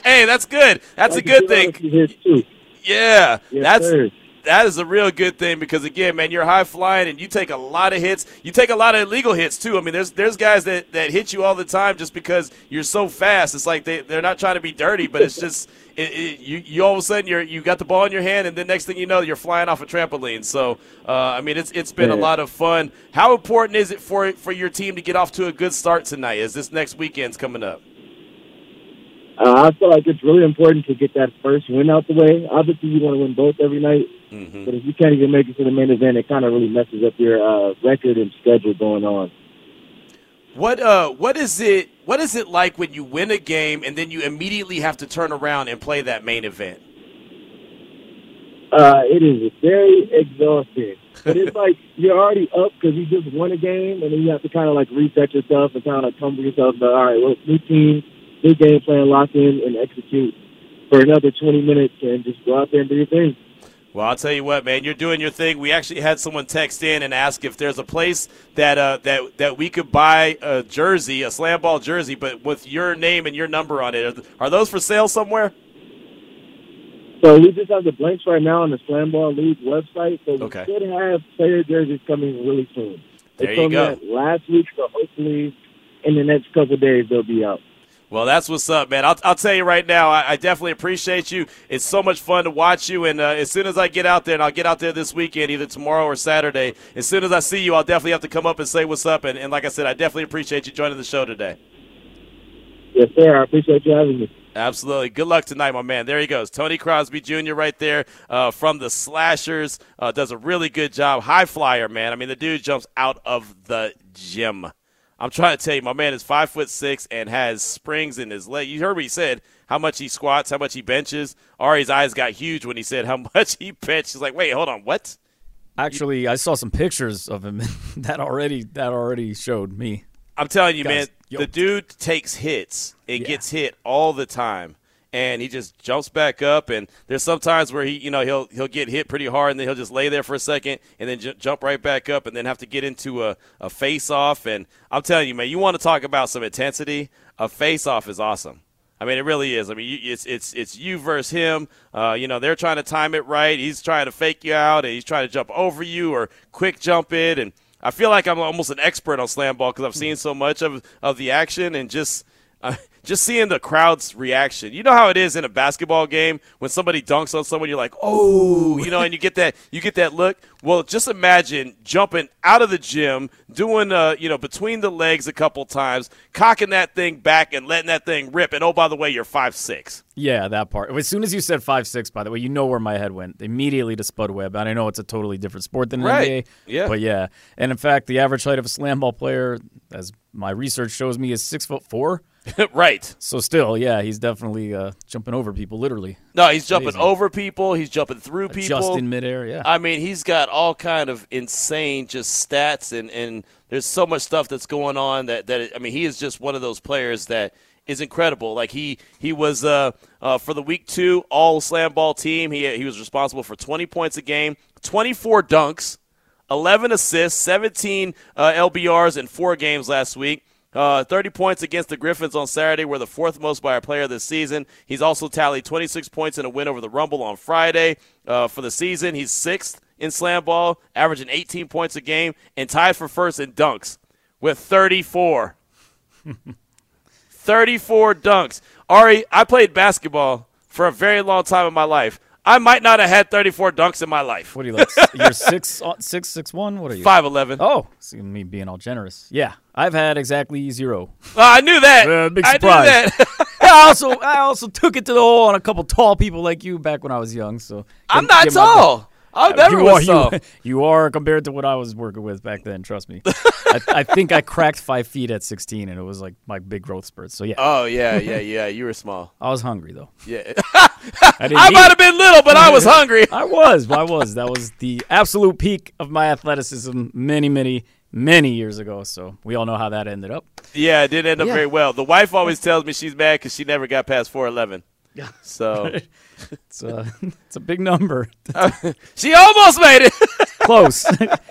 hey, that's good. That's a good thing. Yeah, yes, that's sir that is a real good thing because again, man, you're high flying and you take a lot of hits. You take a lot of illegal hits too. I mean, there's there's guys that, that hit you all the time just because you're so fast. It's like they they're not trying to be dirty, but it's just it, it, you you all of a sudden you're you got the ball in your hand and then next thing you know you're flying off a trampoline. So uh, I mean, it's it's been a lot of fun. How important is it for for your team to get off to a good start tonight as this next weekend's coming up? Uh, I feel like it's really important to get that first win out the way. Obviously, you want to win both every night, mm-hmm. but if you can't even make it to the main event, it kind of really messes up your uh, record and schedule going on. What uh, what is it? What is it like when you win a game and then you immediately have to turn around and play that main event? Uh, it is very exhausting. But it's like you're already up because you just won a game, and then you have to kind of like reset yourself and kind of come to yourself. But, all right, well, new team Big game plan, lock in, and execute for another 20 minutes and just go out there and do your thing. Well, I'll tell you what, man, you're doing your thing. We actually had someone text in and ask if there's a place that uh, that that we could buy a jersey, a slam ball jersey, but with your name and your number on it. Are those for sale somewhere? So we just have the blanks right now on the Slam Ball League website. So we okay. should have player jerseys coming really soon. There they you go. Last week, so hopefully in the next couple days they'll be out. Well, that's what's up, man. I'll, I'll tell you right now, I, I definitely appreciate you. It's so much fun to watch you. And uh, as soon as I get out there, and I'll get out there this weekend, either tomorrow or Saturday, as soon as I see you, I'll definitely have to come up and say what's up. And, and like I said, I definitely appreciate you joining the show today. Yes, sir. I appreciate you having me. Absolutely. Good luck tonight, my man. There he goes. Tony Crosby Jr. right there uh, from the Slashers. Uh, does a really good job. High flyer, man. I mean, the dude jumps out of the gym. I'm trying to tell you, my man is five foot six and has springs in his leg. You heard what he said, how much he squats, how much he benches. Ari's eyes got huge when he said how much he benches. He's like, wait, hold on, what? Actually, I saw some pictures of him that already that already showed me. I'm telling you, Guys, man, yo. the dude takes hits and Yeah. gets hit all the time. And he just jumps back up, and there's sometimes where he, you know, he'll he'll get hit pretty hard, and then he'll just lay there for a second, and then j- jump right back up, and then have to get into a, a face off. And I'm telling you, man, you want to talk about some intensity? A face off is awesome. I mean, it really is. I mean, you, it's it's it's you versus him. Uh, you know, they're trying to time it right. He's trying to fake you out, and he's trying to jump over you or quick jump it. And I feel like I'm almost an expert on slam ball because I've seen so much of of the action and just. Uh, just seeing the crowd's reaction. You know how it is in a basketball game when somebody dunks on someone, you're like, "Oh," you know, and you get that you get that look. Well, just imagine jumping out of the gym, doing uh, you know, between the legs a couple times, cocking that thing back and letting that thing rip. And oh, by the way, you're five six. Yeah, that part. As soon as you said five six, by the way, you know where my head went immediately to Spud Webb. And I know it's a totally different sport than Right. NBA. Yeah. but yeah. And in fact, the average height of a slam ball player, as my research shows me, is six foot four. right. So still, yeah, he's definitely uh, jumping over people, literally, No, he's jumping Amazing. over people. He's jumping through people. just in midair. Yeah, I mean, he's got all kind of insane just stats, and, and there's so much stuff that's going on that, that I mean, he is just one of those players that is incredible. Like he he was uh, uh, for the week two all slam ball team. He he was responsible for 20 points a game, 24 dunks, 11 assists, 17 uh, LBRs in four games last week. Uh, 30 points against the Griffins on Saturday were the fourth most by a player this season. He's also tallied 26 points in a win over the Rumble on Friday uh, for the season. He's sixth in slam ball, averaging 18 points a game, and tied for first in dunks with 34. 34 dunks. Ari, I played basketball for a very long time in my life. I might not have had 34 dunks in my life. what are you like? You're six uh, six six one. What are you? 5'11. Oh, see me being all generous. Yeah, I've had exactly zero. Oh, I knew that. Uh, big I knew surprise. that. I also I also took it to the hole on a couple tall people like you back when I was young. So I'm not tall. I never you was are, tall. You, you are compared to what I was working with back then. Trust me. I, I think I cracked five feet at 16, and it was like my big growth spurt. So yeah, Oh yeah, yeah, yeah. You were small. I was hungry though. Yeah, I didn't I might have been little, but I was hungry. I was. I was. That was the absolute peak of my athleticism many, many, many years ago. So we all know how that ended up. Yeah, it did end up Yeah. very well. The wife always tells me she's mad because she never got past 4'11. Yeah. So It's a, it's a big number. she almost made it. Close.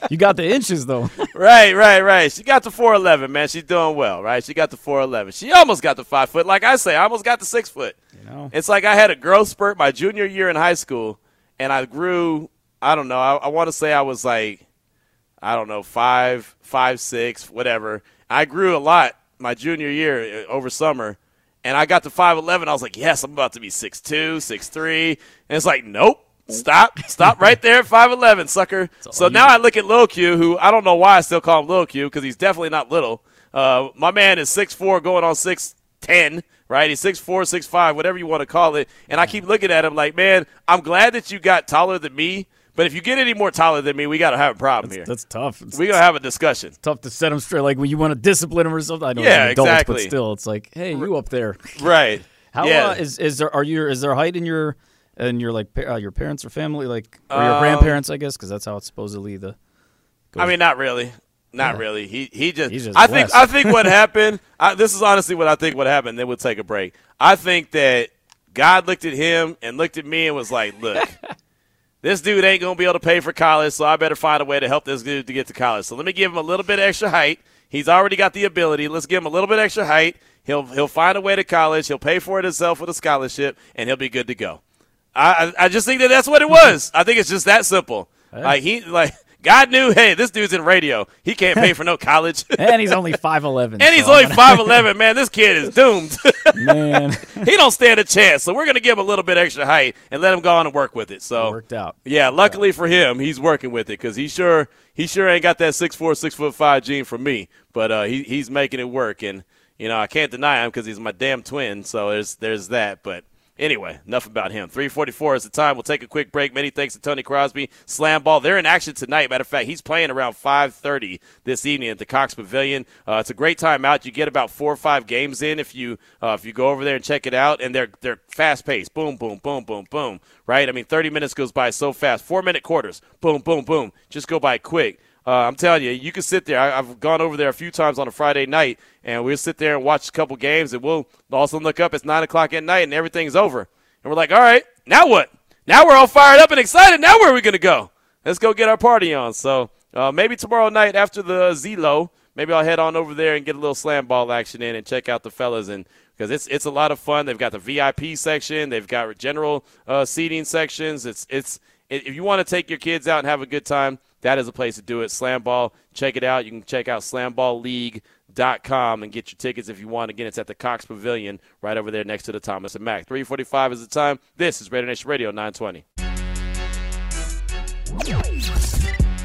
you got the inches though. right, right, right. She got to 4'11, man. She's doing well, right? She got to 4'11. She almost got to 5 foot. Like I say, I almost got to 6 foot. You know. It's like I had a growth spurt my junior year in high school, and I grew. I don't know. I, I want to say I was like, I don't know, five, five, six, whatever. I grew a lot my junior year uh, over summer, and I got to five eleven. I was like, yes, I'm about to be six two, six three, and it's like, nope. Stop! Stop right there at five eleven, sucker. So now I look at Lil Q, who I don't know why I still call him Lil Q because he's definitely not little. Uh, my man is six four, going on six ten, right? He's six four, six five, whatever you want to call it. And I keep looking at him like, man, I'm glad that you got taller than me. But if you get any more taller than me, we got to have a problem here. That's tough. It's We're gonna have a discussion. tough to set them straight. Like when you want to discipline them or something. I know Yeah, adults, exactly. but still, it's like, hey, you up there? Right. How yeah. uh, is is there are you is there height in your and your like uh, your parents or family like or your Um, grandparents? I guess because that's how it's supposedly the. I mean, not really. Not Yeah. really. He he just. Just I think. I think what happened. I, this is honestly what I think what happened. Then we'll take a break. I think that God looked at him and looked at me and was like, "Look, this dude ain't gonna be able to pay for college, so I better find a way to help this dude to get to college. So let me give him a little bit extra height. He's already got the ability. Let's give him a little bit extra height. He'll he'll find a way to college. He'll pay for it himself with a scholarship, and he'll be good to go. I I I just think that that's what it was. I think it's just that simple. Like he like God knew, hey, this dude's in radio. He can't pay for no college. and he's only 5'11. and he's so only 5'11. Man, this kid is doomed. Man, he don't stand a chance. So we're going to give him a little bit extra height and let him go on and work with it. So worked out. Yeah, luckily for him, he's working with it because he sure he sure ain't got that six four, six foot five gene from me. But uh, he he's making it work, and you know I can't deny him because he's my damn twin. So there's there's that. But anyway, enough about him. Three forty four is the time. We'll take a quick break. Many thanks to Tony Crosby. Slam ball. They're in action tonight. Matter of fact, he's playing around five thirty this evening at the Cox Pavilion. Uh, it's a great time out. You get about four or five games in if you uh, if you go over there and check it out. And they're they're fast paced. Boom, boom, boom, boom, boom. Right? I mean, thirty minutes goes by so fast. Four minute quarters. Boom, boom, boom. Just go by quick. Uh, I'm telling you, you can sit there. I, I've gone over there a few times on a Friday night, and we'll sit there and watch a couple games, and we'll also look up. It's nine o'clock at night, and everything's over, and we're like, all right, now what? Now we're all fired up and excited. Now where are we gonna go? Let's go get our party on. So uh, maybe tomorrow night after the Zelo, maybe I'll head on over there and get a little slam ball action in and check out the fellas and because it's it's a lot of fun. They've got the VIP section, they've got general uh, seating sections. It's it's if you want to take your kids out and have a good time, that is a place to do it. Slam ball, check it out. You can check out slamballleague.com and get your tickets if you want. Again, it's at the Cox Pavilion right over there next to the Thomas and Mack. 345 is the time. This is Raider Nation Radio 920.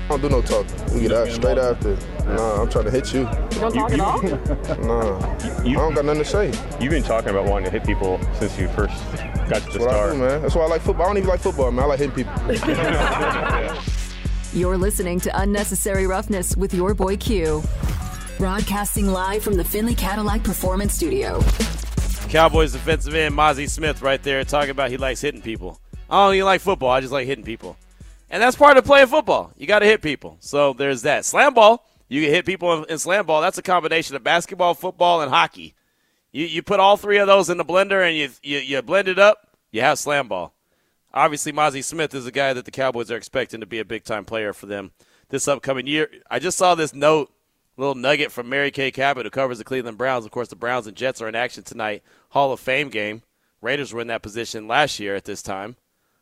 I don't do no talking. We get out straight after. Nah, I'm trying to hit you. You don't talk at all? Nah, I don't got nothing to say. You've been talking about wanting to hit people since you first got to the That's I do, man. That's why I like football. I don't even like football, man. I like hitting people. You're listening to Unnecessary Roughness with your boy Q. Broadcasting live from the Findlay Cadillac Performance Studio. Cowboys defensive end Mazi Smith right there talking about he likes hitting people. I don't even like football. I just like hitting people. And that's part of playing football. You got to hit people. So there's that. Slam ball, you can hit people in, in slam ball. That's a combination of basketball, football, and hockey. You, you put all three of those in the blender and you, you, you blend it up, you have slam ball. Obviously, Mazi Smith is a guy that the Cowboys are expecting to be a big time player for them this upcoming year. I just saw this note, little nugget from Mary Kay Cabot, who covers the Cleveland Browns. Of course, the Browns and Jets are in action tonight. Hall of Fame game. Raiders were in that position last year at this time.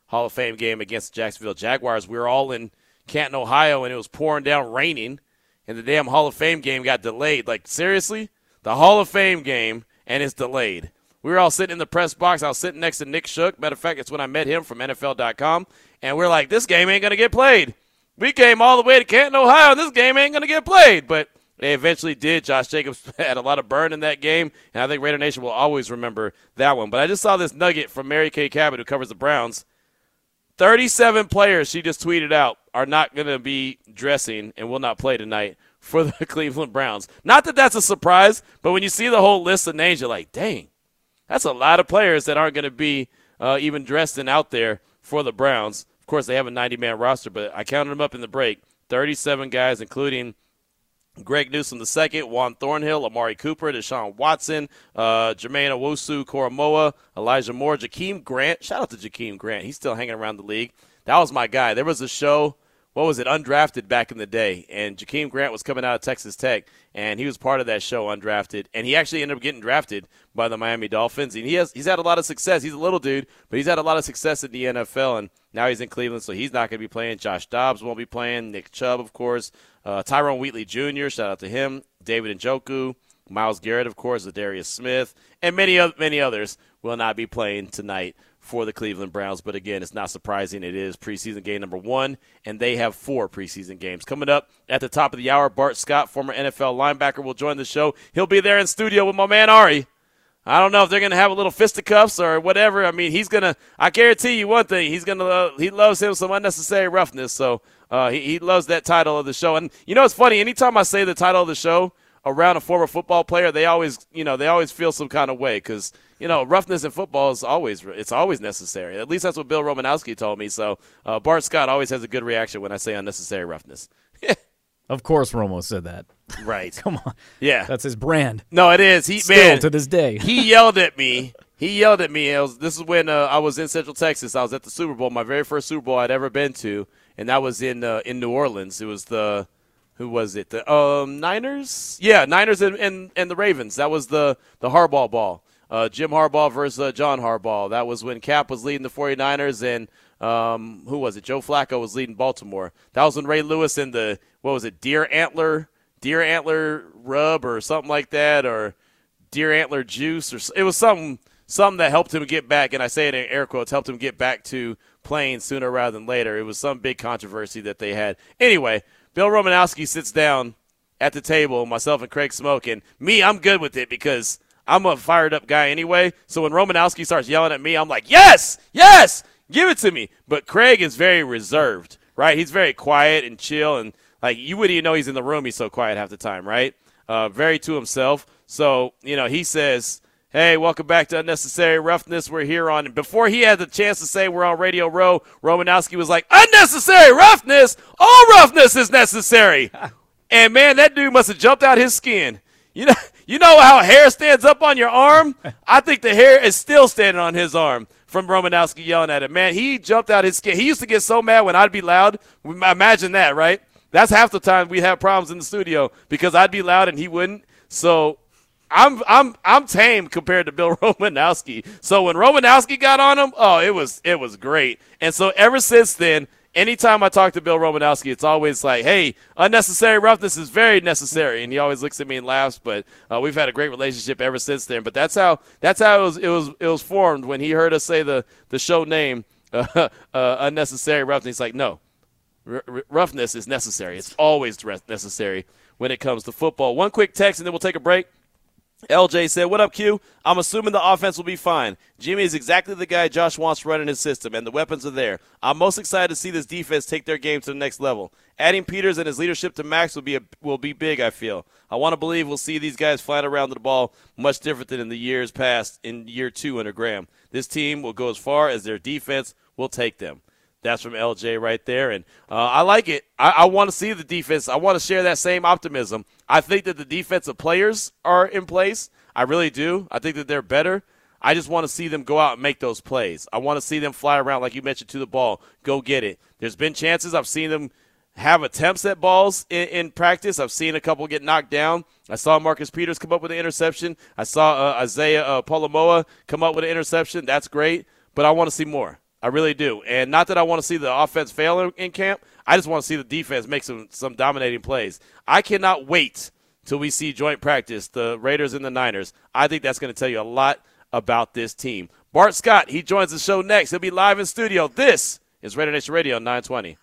Hall of Fame game against the Jacksonville Jaguars. We were all in Canton, Ohio, and it was pouring down, raining, and the damn Hall of Fame game got delayed. Like, seriously? The Hall of Fame game, and it's delayed. We were all sitting in the press box. I was sitting next to Nick Shook. Matter of fact, it's when I met him from NFL.com, and we're like, this game ain't going to get played. We came all the way to Canton, Ohio, and this game ain't going to get played. But they eventually did. Josh Jacobs had a lot of burn in that game, and I think Raider Nation will always remember that one. But I just saw this nugget from Mary Kay Cabot, who covers the Browns. 37 players she just tweeted out are not going to be dressing and will not play tonight for the Cleveland Browns. Not that that's a surprise, but when you see the whole list of names, you're like, dang, that's a lot of players that aren't going to be uh, even dressed and out there for the Browns. Of course, they have a 90 man roster, but I counted them up in the break 37 guys, including Greg Newsom II, Juan Thornhill, Amari Cooper, Deshaun Watson, uh, Jermaine Owusu, Koramoah, Elijah Moore, Jakeem Grant. Shout out to Jakeem Grant. He's still hanging around the league. That was my guy. There was a show, what was it, Undrafted back in the day, and Jakeem Grant was coming out of Texas Tech, and he was part of that show, Undrafted, and he actually ended up getting drafted by the Miami Dolphins. And he has he's had a lot of success. He's a little dude, but he's had a lot of success in the NFL, and now he's in Cleveland, so he's not going to be playing. Josh Dobbs won't be playing. Nick Chubb, of course. Uh, Tyrone Wheatley Jr., shout out to him. David Njoku. Myles Garrett, of course, Darius Smith, and many, many others will not be playing tonight for the Cleveland Browns. But again, it's not surprising. It is preseason game number one, and they have four preseason games. Coming up at the top of the hour, Bart Scott, former NFL linebacker, will join the show. He'll be there in studio with my man Ari. I don't know if they're going to have a little fisticuffs or whatever. I mean, he's going to, I guarantee you one thing. He's going to, uh, he loves him some unnecessary roughness. So uh, he, he loves that title of the show. And you know, it's funny. Anytime I say the title of the show around a former football player, they always, you know, they always feel some kind of way because, you know, roughness in football is always, it's always necessary. At least that's what Bill Romanowski told me. So uh, Bart Scott always has a good reaction when I say unnecessary roughness. Of course, Romo said that. Right. Come on. Yeah. That's his brand. No, it is. He Still man to this day. he yelled at me. He yelled at me. It was, this is when uh, I was in Central Texas. I was at the Super Bowl, my very first Super Bowl I'd ever been to, and that was in uh, in New Orleans. It was the who was it? The um, Niners. Yeah, Niners and, and and the Ravens. That was the the Harbaugh ball. uh, Jim Harbaugh versus uh, John Harbaugh. That was when Kap was leading the 49ers and um, who was it? Joe Flacco was leading Baltimore. That was when Ray Lewis in the what was it? Deer antler, deer antler rub or something like that, or deer antler juice, or it was something something that helped him get back. And I say it in air quotes, helped him get back to playing sooner rather than later. It was some big controversy that they had. Anyway, Bill Romanowski sits down at the table, myself and Craig Smoke, and me, I'm good with it because I'm a fired up guy anyway. So when Romanowski starts yelling at me, I'm like, yes, yes, give it to me. But Craig is very reserved, right? He's very quiet and chill, and like you wouldn't even know he's in the room. He's so quiet half the time, right? Uh, very to himself. So you know, he says. Hey, welcome back to Unnecessary Roughness. We're here on. Before he had the chance to say we're on Radio Row, Romanowski was like, Unnecessary Roughness? All roughness is necessary. and man, that dude must have jumped out his skin. You know, you know how hair stands up on your arm? I think the hair is still standing on his arm from Romanowski yelling at him. Man, he jumped out his skin. He used to get so mad when I'd be loud. Imagine that, right? That's half the time we have problems in the studio because I'd be loud and he wouldn't. So I'm I'm I'm tame compared to Bill Romanowski. So when Romanowski got on him, oh, it was it was great. And so ever since then, anytime I talk to Bill Romanowski, it's always like, "Hey, unnecessary roughness is very necessary," and he always looks at me and laughs. But uh, we've had a great relationship ever since then. But that's how that's how it was it was it was formed when he heard us say the the show name, uh, uh, unnecessary roughness. He's like, "No, R- roughness is necessary. It's always necessary when it comes to football." One quick text, and then we'll take a break. LJ said, What up, Q? I'm assuming the offense will be fine. Jimmy is exactly the guy Josh wants running his system, and the weapons are there. I'm most excited to see this defense take their game to the next level. Adding Peters and his leadership to Maxx will be a, will be big, I feel. I want to believe we'll see these guys flying around the ball much different than in the years past in year two under Graham. This team will go as far as their defense will take them. That's from LJ right there. And uh, I like it. I, I want to see the defense. I want to share that same optimism. I think that the defensive players are in place. I really do. I think that they're better. I just want to see them go out and make those plays. I want to see them fly around, like you mentioned, to the ball, go get it. There's been chances. I've seen them have attempts at balls in, in practice. I've seen a couple get knocked down. I saw Marcus Peters come up with an interception. I saw uh, Isaiah uh, come up with an interception. That's great, but I want to see more. I really do. And not that I want to see the offense fail in, camp. I just want to see the defense make some some dominating plays. I cannot wait till we see joint practice, the Raiders and the Niners. I think that's going to tell you a lot about this team. Bart Scott, he joins the show next. He'll be live in studio. This is Raider Nation Radio 920.